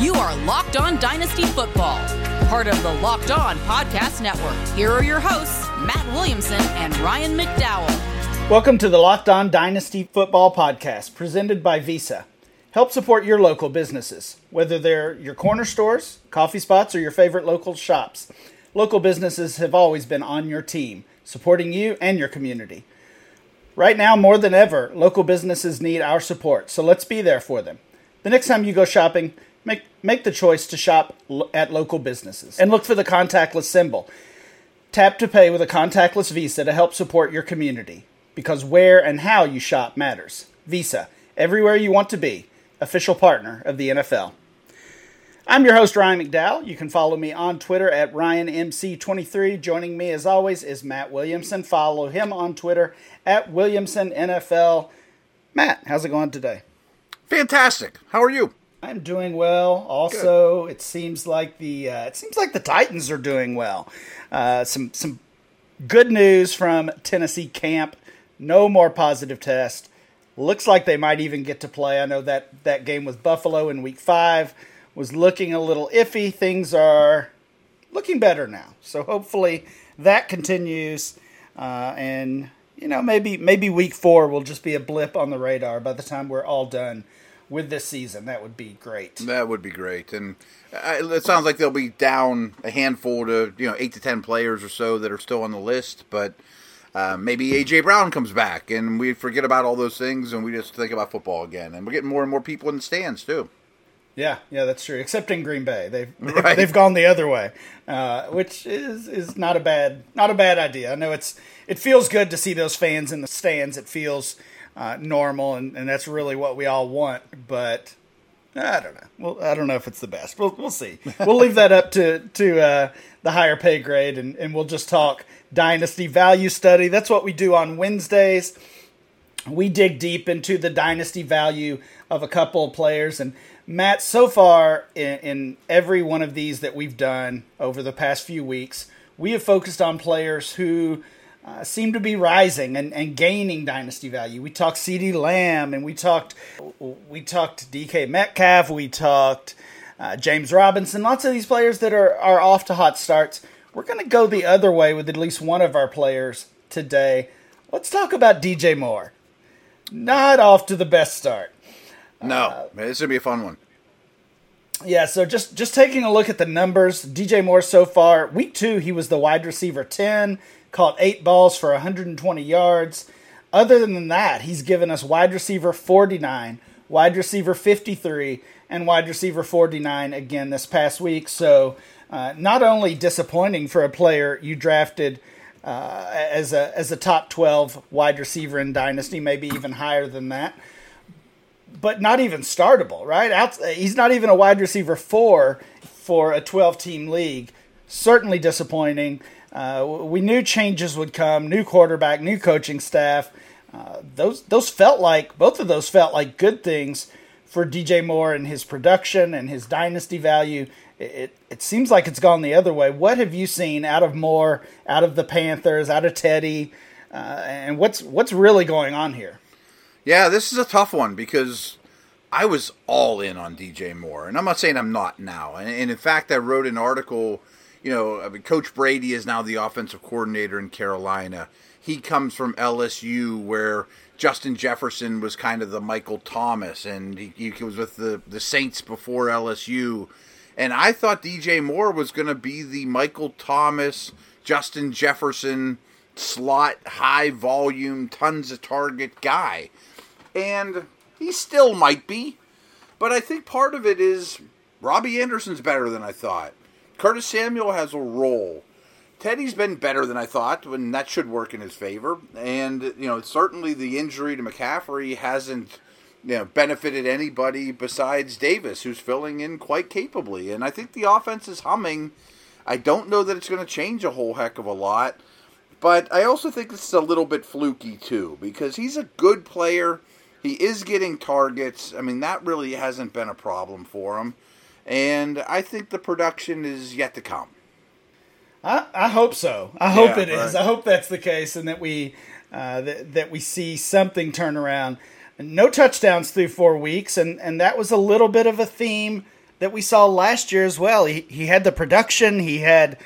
You are Locked On Dynasty Football, part of the Locked On Podcast Network. Here are your hosts, Matt Williamson and Ryan McDowell. Welcome to the Locked On Dynasty Football Podcast, presented by Visa. Help support your local businesses, whether they're your corner stores, coffee spots, or your favorite local shops. Local businesses have always been on your team, supporting you and your community. Right now, more than ever, local businesses need our support, so let's be there for them. The next time you go shopping, make, the choice to shop at local businesses and look for the contactless symbol. Tap to pay with a contactless Visa to help support your community because where and how you shop matters. Visa, everywhere you want to be, official partner of the NFL. I'm your host, Ryan McDowell. You can follow me on Twitter at RyanMC23. Joining me, as always, is Matt Williamson. Follow him on Twitter at WilliamsonNFL. Matt, how's it going today? Fantastic. How are you? I'm doing well. Also, Good. it seems like the uh, it seems like the Titans are doing well. Uh, some some good news from Tennessee camp. No more positive test. Looks like they might even get to play. I know that that game with Buffalo in Week Five was looking a little iffy. Things are looking better now. So hopefully that continues, uh, and you know maybe maybe Week Four will just be a blip on the radar by the time we're all done with this season. That would be great. That would be great. And it sounds like they'll be down a handful to you know eight to ten players or so that are still on the list, but. Uh, maybe AJ Brown comes back, and we forget about all those things, and we just think about football again. And we're getting more and more people in the stands too. Yeah, yeah, that's true. Except in Green Bay, they've they've, right. they've gone the other way, uh, which is is not a bad not a bad idea. I know it's it feels good to see those fans in the stands. It feels uh, normal, and, and that's really what we all want. But I don't know. Well, I don't know if it's the best. We'll we'll see. We'll leave that up to to uh, the higher pay grade, and, and we'll just talk dynasty value study. That's what we do on Wednesdays. We dig deep into the dynasty value of a couple of players, and Matt. So far in, in every one of these that we've done over the past few weeks, we have focused on players who uh, seem to be rising and, and gaining dynasty value. We talked CeeDee Lamb and we talked we talked DK Metcalf, we talked uh, James Robinson, lots of these players that are, are off to hot starts. We're going to go the other way with at least one of our players today. Let's talk about DJ Moore. Not off to the best start. No, uh, this would be a fun one. Yeah, so just just taking a look at the numbers, DJ Moore so far, week two he was the wide receiver ten caught eight balls for 120 yards. Other than that, he's given us wide receiver 49, wide receiver 53, and wide receiver 49 again this past week. So, uh, not only disappointing for a player you drafted uh, as a as a top 12 wide receiver in dynasty, maybe even higher than that, but not even startable, right? Out, he's not even a wide receiver four for a 12 team league. Certainly disappointing. Uh, we knew changes would come, new quarterback, new coaching staff. Uh, those those felt like both of those felt like good things for DJ Moore and his production and his dynasty value. It, it, it seems like it's gone the other way. What have you seen out of Moore, out of the Panthers, out of Teddy, uh, and what's what's really going on here? Yeah, this is a tough one because I was all in on DJ Moore, and I'm not saying I'm not now. And, and in fact, I wrote an article you know, I mean, Coach Brady is now the offensive coordinator in Carolina. He comes from LSU, where Justin Jefferson was kind of the Michael Thomas, and he, he was with the, the Saints before LSU. And I thought DJ Moore was going to be the Michael Thomas, Justin Jefferson slot, high volume, tons of target guy. And he still might be. But I think part of it is Robbie Anderson's better than I thought. Curtis Samuel has a role. Teddy's been better than I thought, and that should work in his favor. And you know, certainly the injury to McCaffrey hasn't you know benefited anybody besides Davis, who's filling in quite capably. And I think the offense is humming. I don't know that it's going to change a whole heck of a lot, but I also think this is a little bit fluky too because he's a good player. He is getting targets. I mean, that really hasn't been a problem for him and I think the production is yet to come. I, I hope so. I hope yeah, it is. right. I hope that's the case, and that we uh, that, that we see something turn around. No touchdowns through four weeks, and, and that was a little bit of a theme that we saw last year as well. He he had the production. He had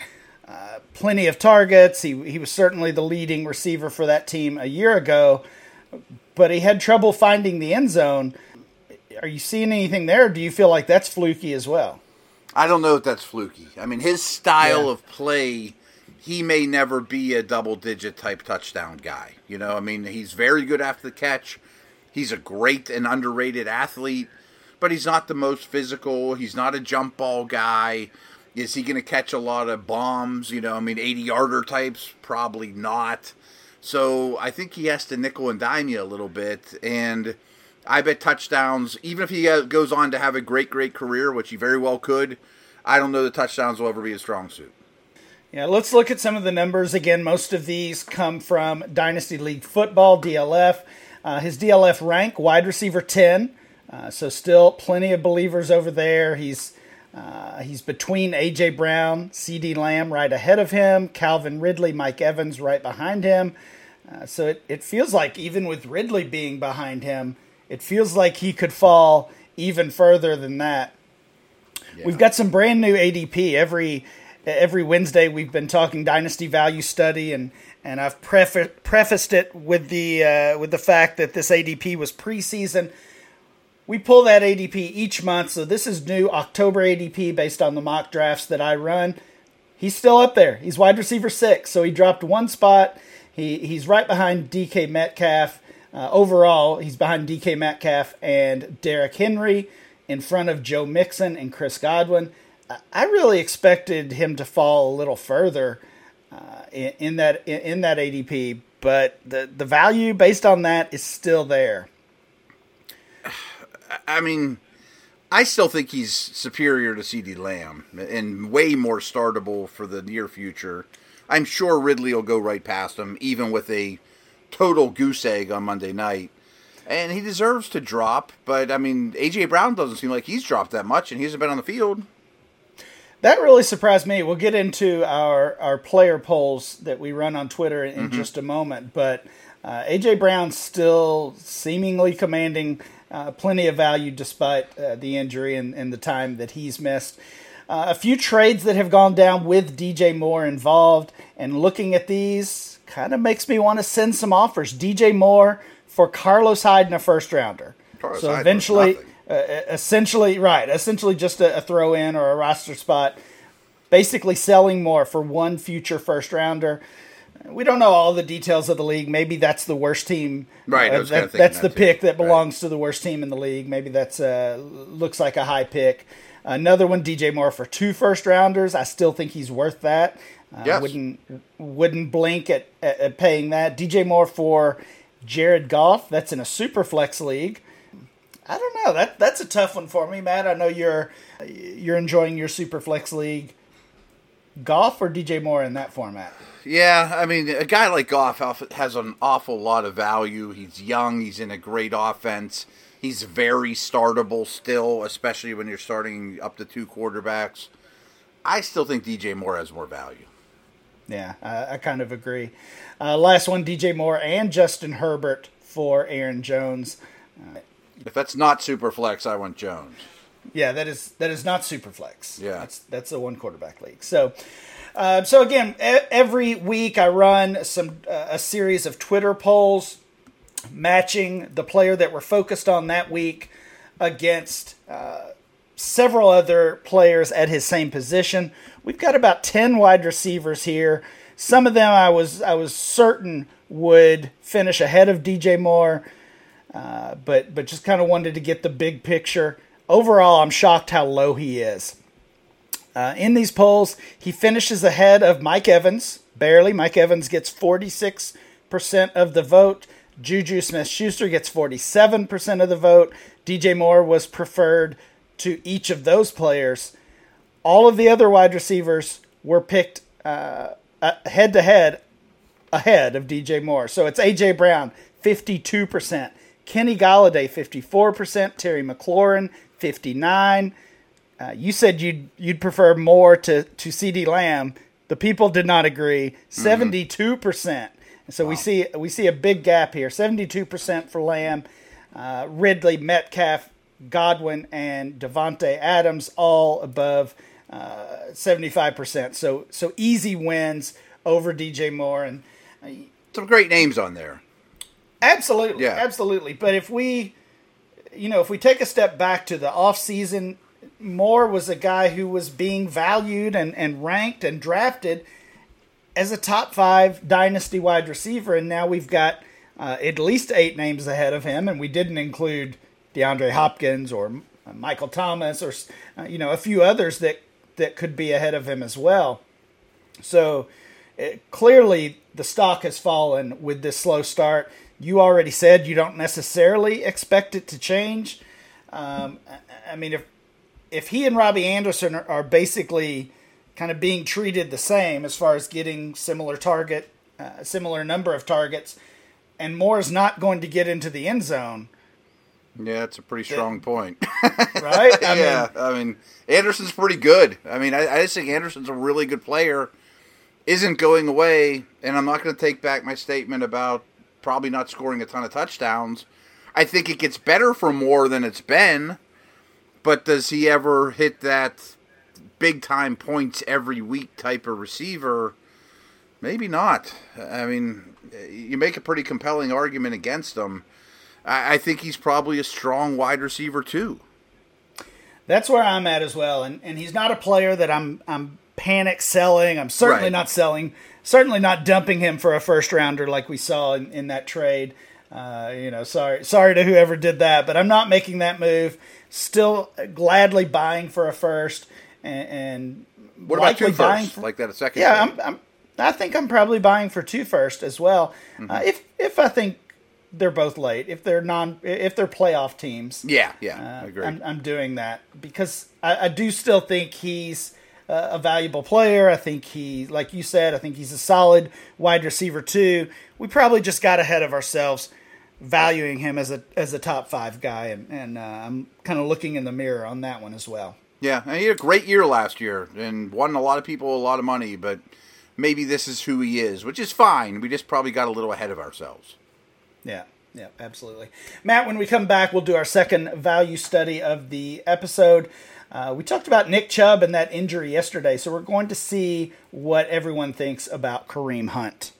uh, plenty of targets. He he was certainly the leading receiver for that team a year ago, but he had trouble finding the end zone. Are you seeing anything there? do you feel like that's fluky as well? I don't know if that's fluky. I mean, his style yeah. of play, he may never be a double digit type touchdown guy. You know, I mean, he's very good after the catch. He's a great and underrated athlete, but he's not the most physical. He's not a jump ball guy. Is he going to catch a lot of bombs? You know, I mean, 80 yarder types? Probably not. So I think he has to nickel and dime you a little bit. And I bet touchdowns, even if he goes on to have a great, great career, which he very well could, I don't know the touchdowns will ever be a strong suit. Yeah, let's look at some of the numbers. Again, most of these come from Dynasty League Football, DLF. Uh, his DLF rank, wide receiver 10. Uh, so still plenty of believers over there. He's uh, he's between AJ Brown, CeeDee Lamb right ahead of him, Calvin Ridley, Mike Evans right behind him. Uh, so it, it feels like even with Ridley being behind him, it feels like he could fall even further than that. Yeah. We've got some brand new ADP every every Wednesday. We've been talking dynasty value study, and and I've prefa- prefaced it with the uh, with the fact that this ADP was preseason. We pull that ADP each month, so this is new October ADP based on the mock drafts that I run. He's still up there. He's wide receiver six, so he dropped one spot. He he's right behind DK Metcalf. Uh, overall, he's behind DK Metcalf and Derrick Henry, in front of Joe Mixon and Chris Godwin. I really expected him to fall a little further uh, in, in, that in, in, that ADP, but the the value based on that is still there. I mean, I still think he's superior to CeeDee Lamb and way more startable for the near future. I'm sure Ridley will go right past him, even with a total goose egg on Monday night. And he deserves to drop, but I mean, AJ Brown doesn't seem like he's dropped that much, and he hasn't been on the field. That really surprised me. We'll get into our, our player polls that we run on Twitter in mm-hmm. just a moment, but uh, AJ Brown still seemingly commanding uh, plenty of value despite uh, the injury and, and, the time that he's missed. Uh, a few trades that have gone down with DJ Moore involved, and looking at these, kind of makes me want to send some offers. DJ Moore for Carlos Hyde in a first rounder. Carlos so Hyde eventually, uh, essentially, right, essentially just a, a throw in or a roster spot. Basically, selling more for one future first rounder. We don't know all the details of the league. Maybe that's the worst team. Right. Uh, that, that's the pick that belongs right. to the worst team in the league. Maybe that's uh, looks like a high pick. Another one, DJ Moore for two first rounders. I still think he's worth that. Uh, yes. Wouldn't wouldn't blink at, at, at, paying that. DJ Moore for Jared Goff. That's in a super flex league. I don't know. That that's a tough one for me, Matt. I know you're you're enjoying your super flex league. Goff or DJ Moore in that format? Yeah, I mean, a guy like Goff has an awful lot of value. He's young. He's in a great offense. He's very startable still, especially when you're starting up to two quarterbacks. I still think DJ Moore has more value. Yeah, I, I kind of agree. Uh, last one, DJ Moore and Justin Herbert for Aaron Jones. Uh, if that's not super flex, I want Jones. Yeah, that is that is not super flex. Yeah, that's that's a one quarterback league. So, uh, so again, e- every week I run some uh, a series of Twitter polls matching the player that we're focused on that week against uh, several other players at his same position. We've got about 10 wide receivers here. Some of them I was I was certain would finish ahead of DJ Moore, uh, but but just kind of wanted to get the big picture. Overall, I'm shocked how low he is. Uh, in these polls, he finishes ahead of Mike Evans, barely. Mike Evans gets 46% of the vote. Juju Smith Schuster gets 47% of the vote. DJ Moore was preferred to each of those players. All of the other wide receivers were picked head to head ahead of DJ Moore. So it's AJ Brown, 52%. Kenny Golladay, 54%. Terry McLaurin, 59 uh, you said you'd you'd prefer Moore to to CeeDee Lamb. The people did not agree. 72%. Mm-hmm. percent So wow. we see we see a big gap here. 72% for Lamb. Uh, Ridley, Metcalf, Godwin, and Davante Adams, all above uh, seventy-five percent. So so easy wins over DJ Moore and uh, some great names on there. Absolutely, yeah. absolutely. But if we, you know, if we take a step back to the off season, Moore was a guy who was being valued and, and ranked and drafted as a top five dynasty wide receiver, and now we've got uh, at least eight names ahead of him, and we didn't include DeAndre Hopkins or Michael Thomas or uh, you know a few others that that could be ahead of him as well. So it, clearly the stock has fallen with this slow start. You already said you don't necessarily expect it to change. Um, I mean, if if he and Robbie Anderson are, are basically kind of being treated the same as far as getting similar target, uh, similar number of targets, and Moore's not going to get into the end zone. Yeah, that's a pretty strong point. right? I yeah, mean, I mean, Anderson's pretty good. I mean, I, I just think Anderson's a really good player. Isn't going away, and I'm not going to take back my statement about probably not scoring a ton of touchdowns. I think it gets better for more than it's been, but does he ever hit that big time points every week type of receiver? Maybe not. I mean, you make a pretty compelling argument against him. I, I think he's probably a strong wide receiver too. That's where I'm at as well, and and he's not a player that I'm I'm panic selling. I'm certainly right. not selling, certainly not dumping him for a first rounder like we saw in, in that trade. Uh, you know, sorry, sorry to whoever did that, but I'm not making that move. Still gladly buying for a first, and, and what about two first, for, like that a second? Yeah, I'm, I'm, i think I'm probably buying for two first as well. Mm-hmm. Uh, if if I think they're both late, if they're non, if they're playoff teams, yeah, yeah, uh, I agree. I'm, I'm, doing that because I, I do still think he's a valuable player. I think he, like you said, I think he's a solid wide receiver too. We probably just got ahead of ourselves valuing him as a as a top five guy, and, and uh, I'm kind of looking in the mirror on that one as well. Yeah, and he had a great year last year and won a lot of people a lot of money, but maybe this is who he is, which is fine. We just probably got a little ahead of ourselves. Yeah. Yeah, absolutely. Matt, when we come back, we'll do our second value study of the episode. Uh, we talked about Nick Chubb and that injury yesterday, so we're going to see what everyone thinks about Kareem Hunt.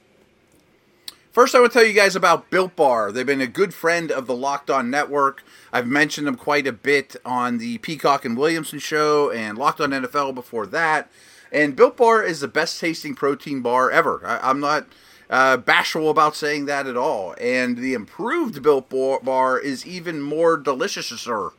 First, I want to tell you guys about Built Bar. They've been a good friend of the Locked On Network. I've mentioned them quite a bit on the Peacock and Williamson show and Locked On NFL before that. And Built Bar is the best tasting protein bar ever. I, am not uh, bashful about saying that at all. And the improved Built Bar is even more delicious, sir.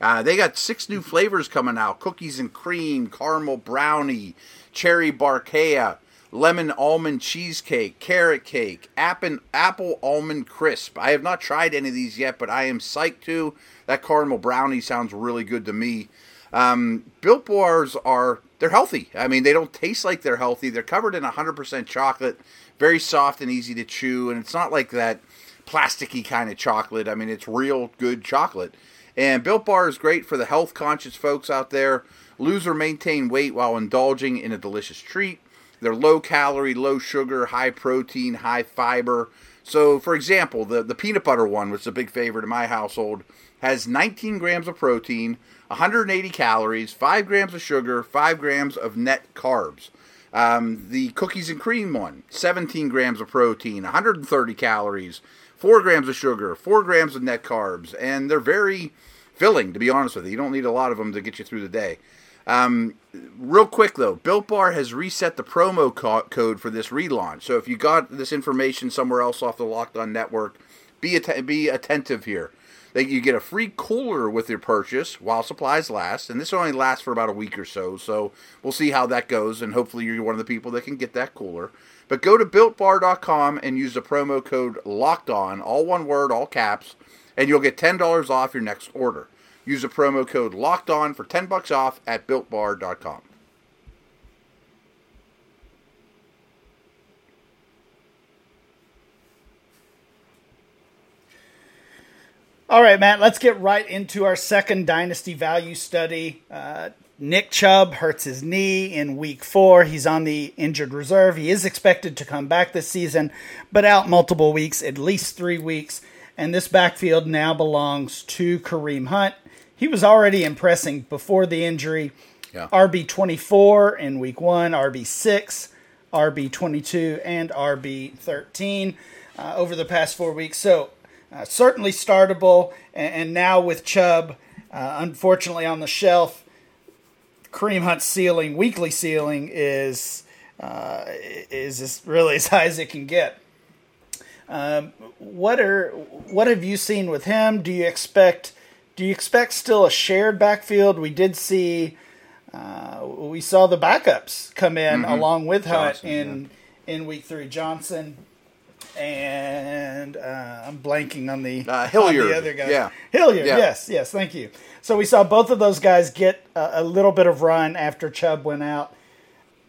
Uh, they got six new flavors coming out: cookies and cream, caramel brownie, cherry barquea, lemon almond cheesecake, carrot cake, apple apple almond crisp. I have not tried any of these yet, but I am psyched to. That caramel brownie sounds really good to me. Um, Built bars are they're healthy. I mean, they don't taste like they're healthy. They're covered in 100% chocolate, very soft and easy to chew, and it's not like that plasticky kind of chocolate. I mean, it's real good chocolate. And Built Bar is great for the health conscious folks out there. Lose or maintain weight while indulging in a delicious treat. They're low calorie, low sugar, high protein, high fiber. So, for example, the, the peanut butter one, which is a big favorite in my household, has 19 grams of protein, 180 calories, 5 grams of sugar, 5 grams of net carbs. Um, the cookies and cream one, 17 grams of protein, 130 calories, 4 grams of sugar, 4 grams of net carbs, and they're very filling, to be honest with you. You don't need a lot of them to get you through the day. Um, real quick though, Built Bar has reset the promo co- code for this relaunch. So if you got this information somewhere else off the Locked On Network, be att- be attentive here. That you get a free cooler with your purchase while supplies last, and this only lasts for about a week or so. So we'll see how that goes, and hopefully you're one of the people that can get that cooler. But go to builtbar.com and use the promo code Locked On, all one word, all caps and you'll get $10 off your next order. Use the promo code LOCKED ON for 10 bucks off at builtbar.com. All right, Matt, let's get right into our second dynasty value study. Uh, Nick Chubb hurts his knee in week four. He's on the injured reserve. He is expected to come back this season, but out multiple weeks, at least three weeks and this backfield now belongs to Kareem Hunt. He was already impressing before the injury. Yeah. RB 24 in week one, RB 6, RB 22, and RB 13 uh, over the past four weeks. So uh, certainly startable. And, and, now with Chubb, uh, unfortunately on the shelf, Kareem Hunt's ceiling, weekly ceiling, is uh, is as really as high as it can get. Um, what are what have you seen with him? Do you expect do you expect still a shared backfield? We did see uh, we saw the backups come in mm-hmm. along with Hunt Johnson, in yeah. in week three. Johnson and uh, I'm blanking on the, uh, Hilliard. On the other guy. Yeah, Hilliard. Yeah. Yes, yes. Thank you. So we saw both of those guys get a, a little bit of run after Chubb went out.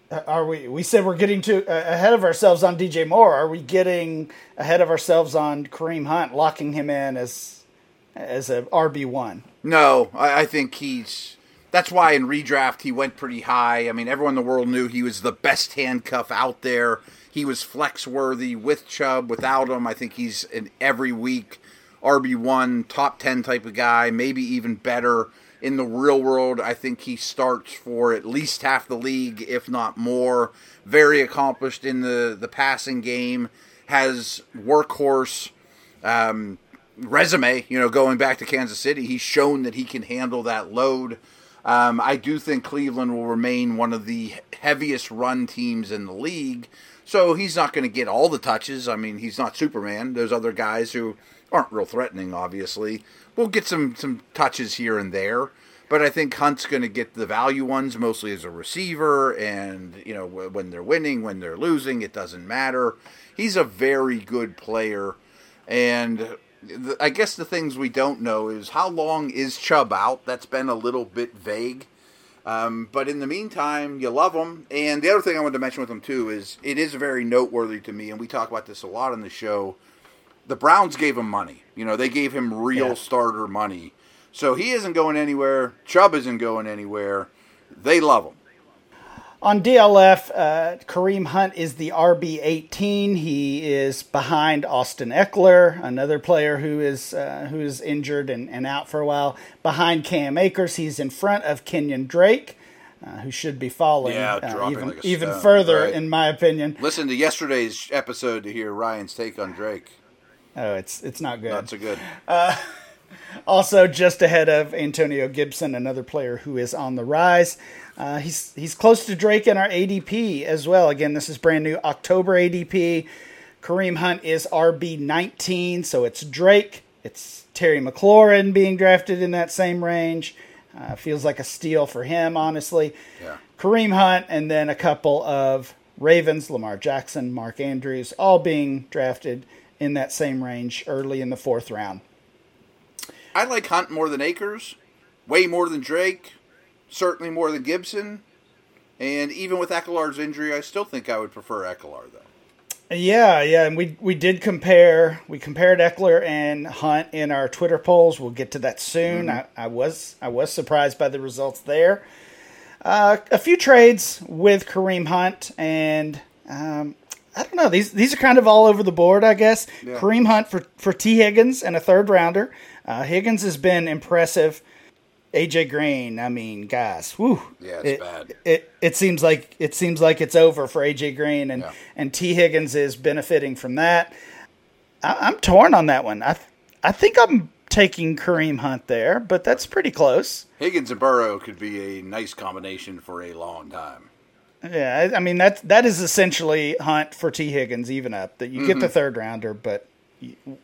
Uh, are we? We said we're getting to uh, ahead of ourselves on DJ Moore. Are we getting ahead of ourselves on Kareem Hunt, locking him in as as a RB one? No, I, I think he's that's why in redraft he went pretty high. I mean, everyone in the world knew he was the best handcuff out there. He was flex worthy with Chubb, without him. I think he's an every week RB1, top 10 type of guy, maybe even better. In the real world, I think he starts for at least half the league, if not more. Very accomplished in the, the passing game, has workhorse um, resume. You know, going back to Kansas City, he's shown that he can handle that load. Um, I do think Cleveland will remain one of the heaviest run teams in the league. So he's not going to get all the touches. I mean, he's not Superman. There's other guys who aren't real threatening, obviously. We'll get some, some touches here and there. But I think Hunt's going to get the value ones mostly as a receiver. And, you know, when they're winning, when they're losing, it doesn't matter. He's a very good player. And I guess the things we don't know is how long is Chubb out? That's been a little bit vague. Um, but in the meantime, you love him. And the other thing I wanted to mention with him too is it is very noteworthy to me, and we talk about this a lot on the show. The Browns gave him money. You know, they gave him real yeah. starter money. So he isn't going anywhere. Chubb isn't going anywhere. They love him. On DLF, uh, Kareem Hunt is the RB18. He is behind Austin Ekeler, another player who is uh, who is injured and, and out for a while. Behind Cam Akers, he's in front of Kenyon Drake, uh, who should be falling yeah, uh, even, like even further, right. in my opinion. Listen to yesterday's episode to hear Ryan's take on Drake. Oh, it's it's not good. Not so good. Also, just ahead of Antonio Gibson, another player who is on the rise. Uh, he's he's close to Drake in our ADP as well. Again, this is brand new October ADP. Kareem Hunt is RB 19, so it's Drake. It's Terry McLaurin being drafted in that same range. Uh, feels like a steal for him, honestly. Yeah. Kareem Hunt, and then a couple of Ravens, Lamar Jackson, Mark Andrews, all being drafted in that same range early in the fourth round. I like Hunt more than Akers, way more than Drake certainly more than Gibson. And even with Ekeler's injury, I still think I would prefer Ekeler though. Yeah, yeah, and we we did compare. We compared Ekeler and Hunt in our Twitter polls. We'll get to that soon. Mm-hmm. I, I, was I was surprised by the results there. Uh, a few trades with Kareem Hunt, and um, I don't know. These these are kind of all over the board, I guess. Yeah. Kareem Hunt for for Tee Higgins and a third rounder. Uh, Higgins has been impressive. AJ Green, I mean, guys, whew, yeah, it's it, bad. It it seems like it seems like it's over for AJ Green, and yeah. and Tee Higgins is benefiting from that. I, am torn on that one. I I think I'm taking Kareem Hunt there, but that's pretty close. Higgins and Burrow could be a nice combination for a long time. Yeah, I, I mean that that is essentially Hunt for Tee Higgins, even up that you mm-hmm. get the mm-hmm. third rounder, but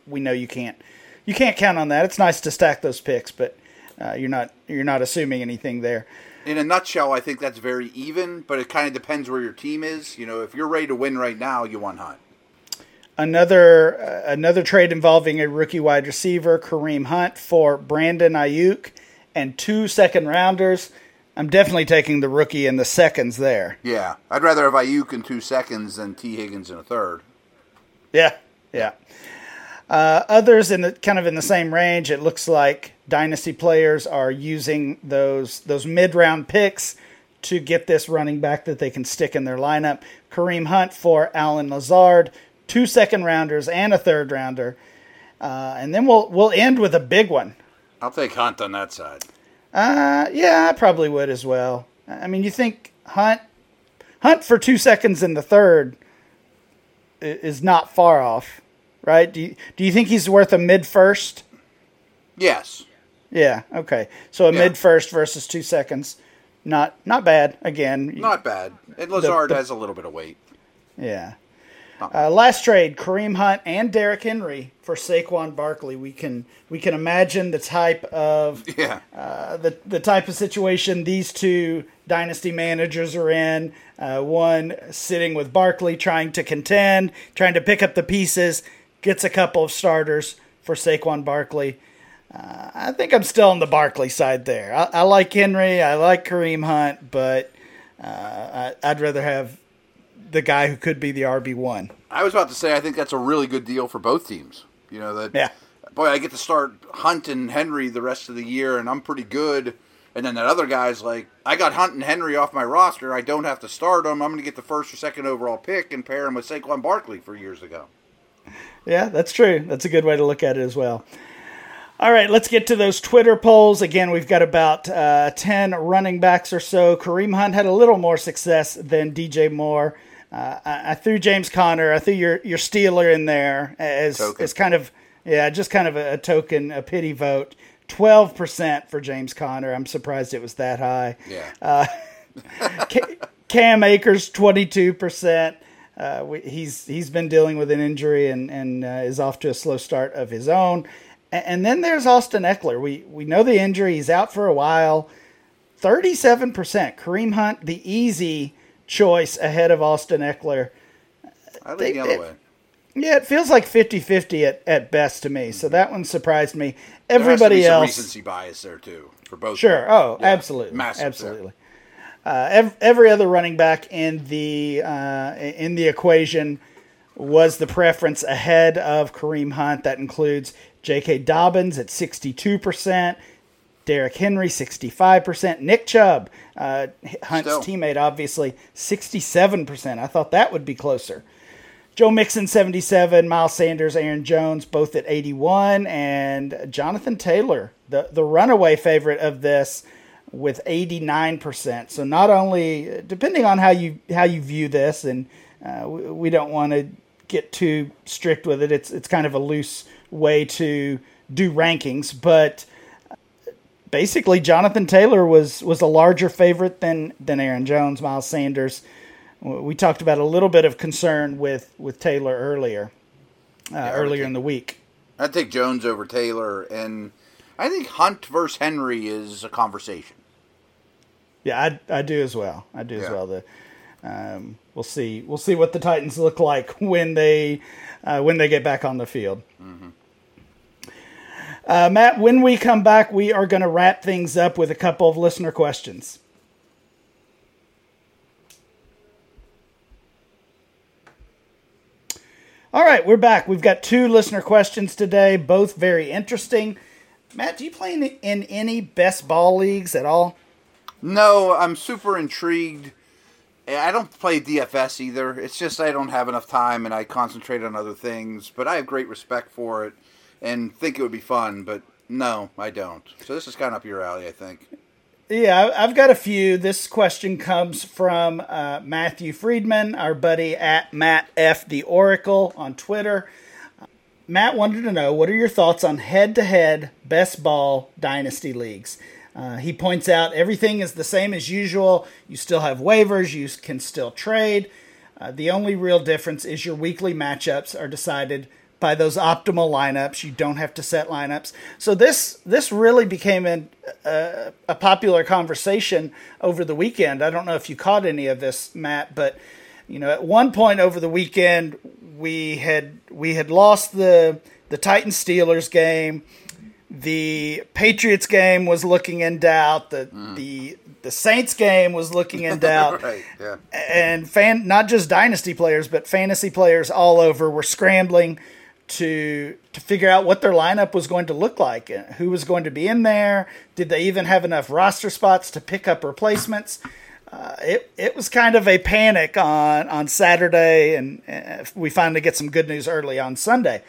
we know you can't you can't count on that. It's nice to stack those picks, but uh, you're not you're not assuming anything there. In a nutshell, I think that's very even, but it kind of depends where your team is. You know, if you're ready to win right now, you want Hunt. Another uh, another trade involving a rookie wide receiver, Kareem Hunt, for Brandon Aiyuk and two second rounders. I'm definitely taking the rookie in the seconds there. Yeah, I'd rather have Aiyuk in two seconds than Tee Higgins in a third. Yeah, yeah. Uh, others in the kind of in the same range. It looks like dynasty players are using those those mid round picks to get this running back that they can stick in their lineup. Kareem Hunt for Allen Lazard, two second rounders and a third rounder. uh, and then we'll we'll end with a big one. I'll take Hunt on that side. Uh, yeah, I probably would as well. I mean, you think Hunt Hunt for two seconds in the third is not far off, right? Do you do you think he's worth a mid first? Yes. Yeah. Okay. So a yeah. mid first versus two seconds, not not bad. Again, not bad. And Lazard the, the, has a little bit of weight. Yeah. Uh, last trade: Kareem Hunt and Derrick Henry for Saquon Barkley. We can we can imagine the type of yeah uh, the the type of situation these two dynasty managers are in. Uh, one sitting with Barkley, trying to contend, trying to pick up the pieces, gets a couple of starters for Saquon Barkley. Uh, I think I'm still on the Barkley side there. I, I like Henry, I like Kareem Hunt, but uh, I, would rather have the guy who could be the RB one. I was about to say I think that's a really good deal for both teams. You know that. Yeah. Boy, I get to start Hunt and Henry the rest of the year, and I'm pretty good. And then that other guy's like, I got Hunt and Henry off my roster. I don't have to start them. I'm going to get the first or second overall pick and pair him with Saquon Barkley for years ago. Yeah, that's true. That's a good way to look at it as well. All right, let's get to those Twitter polls. Again, we've got about uh, 10 running backs or so. Kareem Hunt had a little more success than DJ Moore. Uh, I, I, threw James Conner. I threw your, your Steeler in there as, as kind of, yeah, just kind of a, a token, a pity vote. 12% for James Conner. I'm surprised it was that high. Yeah. Uh, Cam Akers, 22%. Uh, we, he's he's been dealing with an injury and and uh, is off to a slow start of his own. And, and, then there's Austin Ekeler. We we know the injury. He's out for a while. Thirty-seven percent. Kareem Hunt, the easy choice ahead of Austin Ekeler. I think the other way. Yeah, it feels like 50-50 at, at best to me. Mm-hmm. So that one surprised me. Everybody else recency bias there too for both. Sure. Oh, yeah. absolutely. Massive. Absolutely. There every, every, other running back in the uh, in the equation was the preference ahead of Kareem Hunt. That includes J.K. Dobbins at sixty two percent, Derrick Henry, 65%. Nick Chubb, uh, Hunt's Still. teammate, obviously, 67%. I thought that would be closer. Joe Mixon, 77. Miles Sanders, Aaron Jones, both at 81. And Jonathan Taylor, the, the runaway favorite of this, with 89%. So not only, depending on how you how you view this, and uh, we, we don't want to get too strict with it. It's it's kind of a loose way to do rankings, but basically Jonathan Taylor was was a larger favorite than than Aaron Jones, Miles Sanders. We talked about a little bit of concern with with Taylor earlier, uh, yeah, earlier in the week. I'd take Jones over Taylor, and I think Hunt versus Henry is a conversation. Yeah, I, I do as well. I do yeah. as well. The um, we'll see we'll see what the Titans look like when they uh, when they get back on the field. Mm-hmm. Uh, Matt, when we come back, we are going to wrap things up with a couple of listener questions. All right, we're back. We've got two listener questions today, both very interesting. Matt, do you play in, in any best ball leagues at all? No, I'm super intrigued. I don't play DFS either. It's just I don't have enough time and I concentrate on other things, but I have great respect for it and think it would be fun, but no, I don't. So this is kind of up your alley, I think. Yeah, I've got a few. This question comes from uh, Matthew Friedman, our buddy at Matt F. the Oracle on Twitter. Matt wanted to know what are your thoughts on head to head best ball dynasty leagues? Uh, he points out everything is the same as usual. You still have waivers, you can still trade. Uh, the only real difference is your weekly matchups are decided by those optimal lineups. You don't have to set lineups. So this this really became an, a, a popular conversation over the weekend. I don't know if you caught any of this, Matt, but you know, at one point over the weekend, we had we had lost the the Titans Steelers game. The Patriots game was looking in doubt. The mm. the the Saints game was looking in doubt. right, yeah. And fan not just dynasty players, but fantasy players all over were scrambling to to figure out what their lineup was going to look like, who was going to be in there. Did they even have enough roster spots to pick up replacements? Uh, it it was kind of a panic on on Saturday, and uh, we finally get some good news early on Sunday.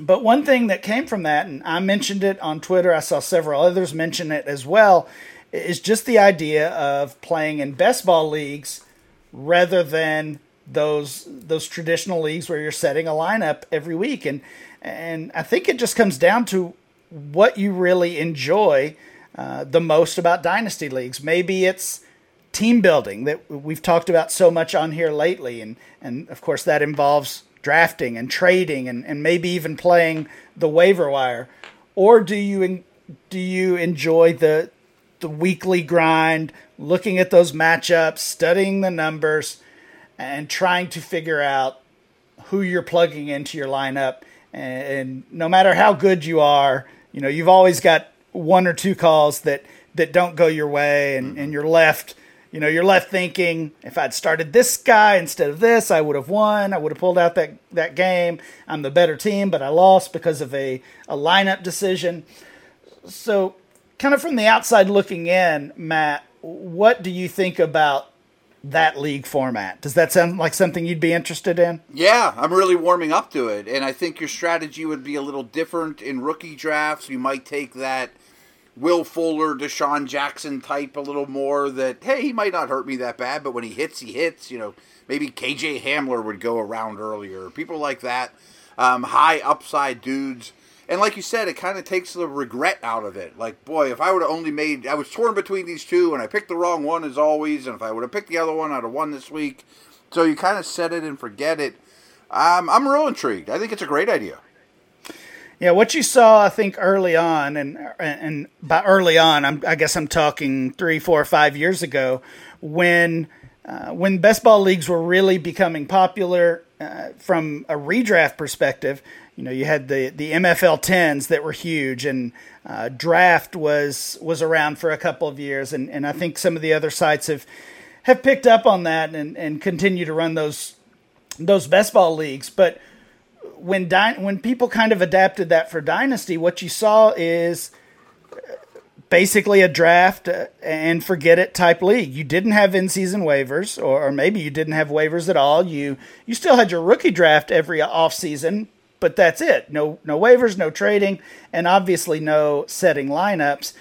but one thing that came from that, and I mentioned it on Twitter, I saw several others mention it as well, is just the idea of playing in best ball leagues rather than those those traditional leagues where you're setting a lineup every week. And and I think it just comes down to what you really enjoy uh, the most about dynasty leagues. Maybe it's team building that we've talked about so much on here lately, and and of course that involves drafting and trading and, and maybe even playing the waiver wire, or do you do you enjoy the the weekly grind, looking at those matchups, studying the numbers, and trying to figure out who you're plugging into your lineup. And, no matter how good you are, you know you've always got one or two calls that that don't go your way, and, and mm-hmm. you're left you know, you're left thinking, if I'd started this guy instead of this, I would have won. I would have pulled out that, that game. I'm the better team, but I lost because of a, a lineup decision. So, kind of from the outside looking in, Matt, what do you think about that league format? Does that sound like something you'd be interested in? Yeah, I'm really warming up to it. And I think your strategy would be a little different in rookie drafts. You might take that – Will Fuller, DeSean Jackson type a little more that, hey, he might not hurt me that bad, but when he hits, he hits. You know, maybe KJ Hamler would go around earlier. People like that. Um, high upside dudes. And like you said, it kind of takes the regret out of it. Like, boy, if I would have only made, I was torn between these two, and I picked the wrong one as always. And if I would have picked the other one, I'd have won this week. So you kind of set it and forget it. Um, I'm real intrigued. I think it's a great idea. Yeah, what you saw, I think, early on, and and by early on, I'm, i guess I'm talking three, four, five years ago, when uh, when best ball leagues were really becoming popular uh, from a redraft perspective. You know, you had the the MFL tens that were huge, and uh, draft was was around for a couple of years, and, and I think some of the other sites have have picked up on that and, and continue to run those those best ball leagues, but when when people kind of adapted that for Dynasty, what you saw is basically a draft uh, and forget it type league. You didn't have in season waivers, or, or, maybe you didn't have waivers at all. You you still had your rookie draft every off season, but that's it. No no waivers, no trading, and obviously no setting lineups.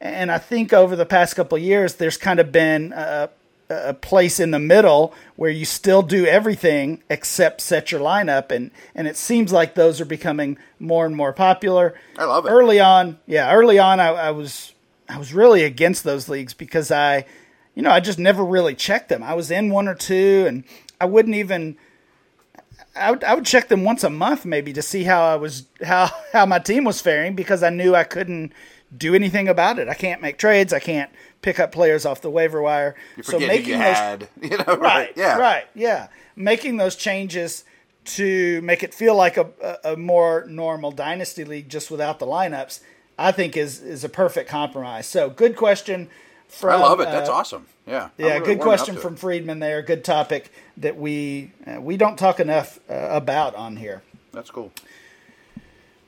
And I think over the past couple years, there's kind of been a, a place in the middle where you still do everything except set your lineup and and it seems like those are becoming more and more popular. I love it. Early on yeah early on I, I, was i was really against those leagues because i you know i just never really checked them. I was in one or two and i wouldn't even I would, I would check them once a month maybe to see how i was how how my team was faring because i knew i couldn't do anything about it i can't make trades i can't pick up players off the waiver wire. So making you those, had, you know, right, right, yeah, right, yeah, making those changes to make it feel like a, a more normal dynasty league just without the lineups, I think is is a perfect compromise. So good question. From, I love it. That's uh, awesome. Yeah. Yeah. Really good question from Friedman there. Good topic that we uh, we don't talk enough uh, about on here. That's cool.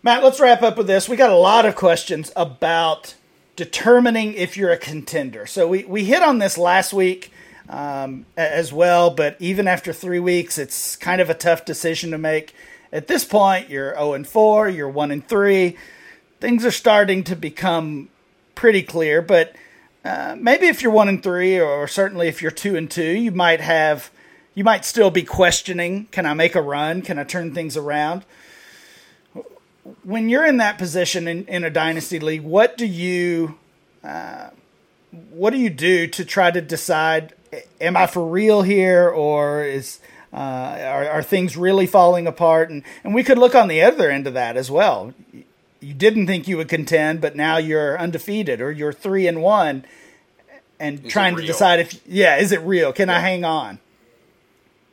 Matt, let's wrap up with this. We got a lot of questions about determining if you're a contender. So we, we hit on this last week um, as well, but even after three weeks, it's kind of a tough decision to make. At this point, you're 0 and 4, you're 1 and 3. Things are starting to become pretty clear, but uh, maybe if you're 1 and 3, or certainly if you're 2 and 2, you might have. You might still be questioning, can I make a run? Can I turn things around? When you're in that position in, in a dynasty league, what do you uh, what do you do to try to decide? Am I for real here, or is uh, are, are things really falling apart? And and we could look on the other end of that as well. You didn't think you would contend, but now you're undefeated, or you're three and one, and is trying to decide if yeah, is it real? Can yeah. I hang on?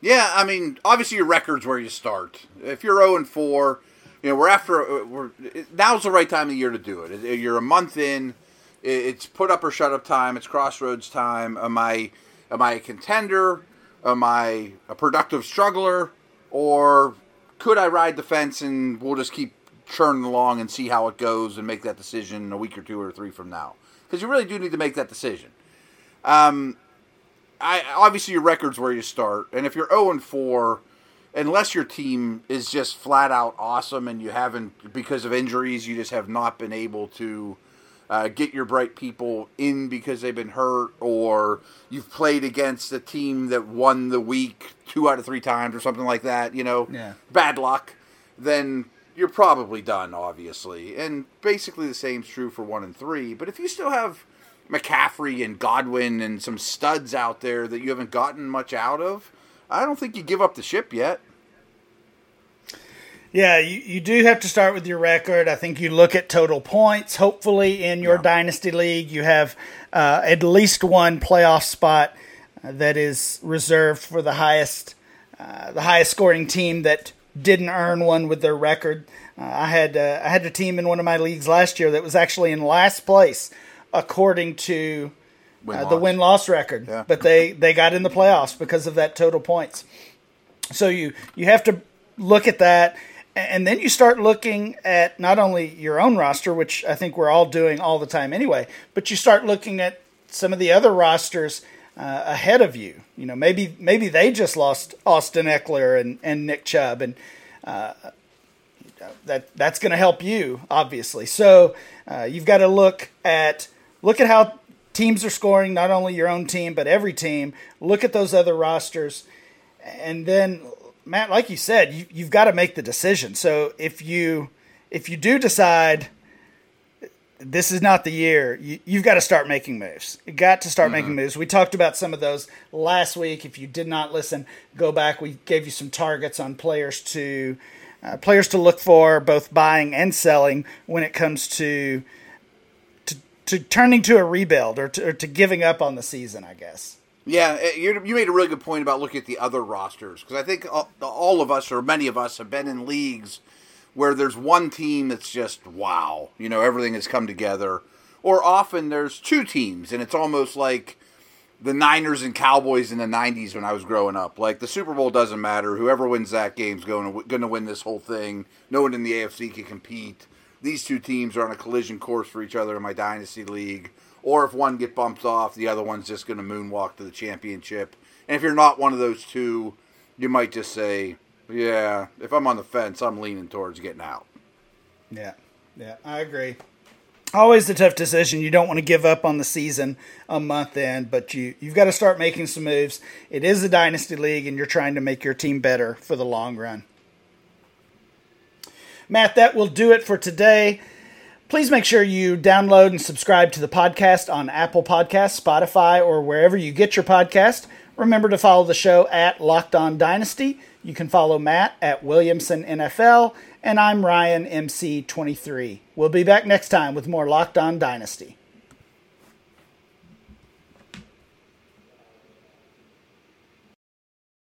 Yeah, I mean, obviously your record's where you start. If you're zero and four you know, we're after uh, we're now's the right time of year to do it. You're a month in. It's put up or shut up time. It's crossroads time. Am I am I a contender? Am I a productive struggler? Or could I ride the fence and we'll just keep churning along and see how it goes and make that decision a week or two or three from now? Because you really do need to make that decision. Um, I obviously your record's where you start, and if you're zero oh and four unless your team is just flat out awesome and you haven't because of injuries you just have not been able to uh, get your bright people in because they've been hurt or you've played against a team that won the week two out of three times or something like that you know Yeah. bad luck then you're probably done obviously and basically the same's true for one and three but if you still have mccaffrey and godwin and some studs out there that you haven't gotten much out of i don't think you give up the ship yet Yeah, you, you do have to start with your record. I think you look at total points. Hopefully, in your Yeah. dynasty league, you have uh, at least one playoff spot uh, that is reserved for the highest, uh, the highest scoring team that didn't earn one with their record. Uh, I had uh, I had a team in one of my leagues last year that was actually in last place according to uh, the Win-loss. win loss record, Yeah. but they they got in the playoffs because of that total points. So you you have to look at that, and then you start looking at not only your own roster, which I think we're all doing all the time anyway, but you start looking at some of the other rosters uh, ahead of you. You know, maybe maybe they just lost Austin Ekeler and, and Nick Chubb, and uh, that that's going to help you obviously. So uh, you've got to look at look at how teams are scoring, not only your own team but every team. Look at those other rosters, and then Matt, like you said, you, you've got to make the decision. So if you if you do decide this is not the year, you, you've got to start making moves. You got to start making moves. We talked about some of those last week. If you did not listen, go back. We gave you some targets on players to uh, players to look for, both buying and selling, when it comes to to, to turning to a rebuild or to, or to giving up on the season. I guess. Yeah, eh, you you made a really good point about looking at the other rosters because I think all, all of us or many of us have been in leagues where there's one team that's just wow, you know, everything has come together, or often there's two teams and it's almost like the Niners and Cowboys in the '90s when I was growing up. Like the Super Bowl doesn't matter; whoever wins that game's going to going to win this whole thing. No one in the AFC can compete. These two teams are on a collision course for each other in my dynasty league. Or if one get bumped off, the other one's just going to moonwalk to the championship. And if you're not one of those two, you might just say, "Yeah, if I'm on the fence, I'm leaning towards getting out." Yeah, yeah, I agree. Always a tough decision. You don't want to give up on the season a month in, but you you've got to start making some moves. It is a dynasty league, and you're trying to make your team better for the long run. Matt, that will do it for today. Please make sure you download and subscribe to the podcast on Apple Podcasts, Spotify, or wherever you get your podcast. Remember to follow the show at Locked On Dynasty. You can follow Matt at Williamson NFL, and I'm Ryan MC23. We'll be back next time with more Locked On Dynasty.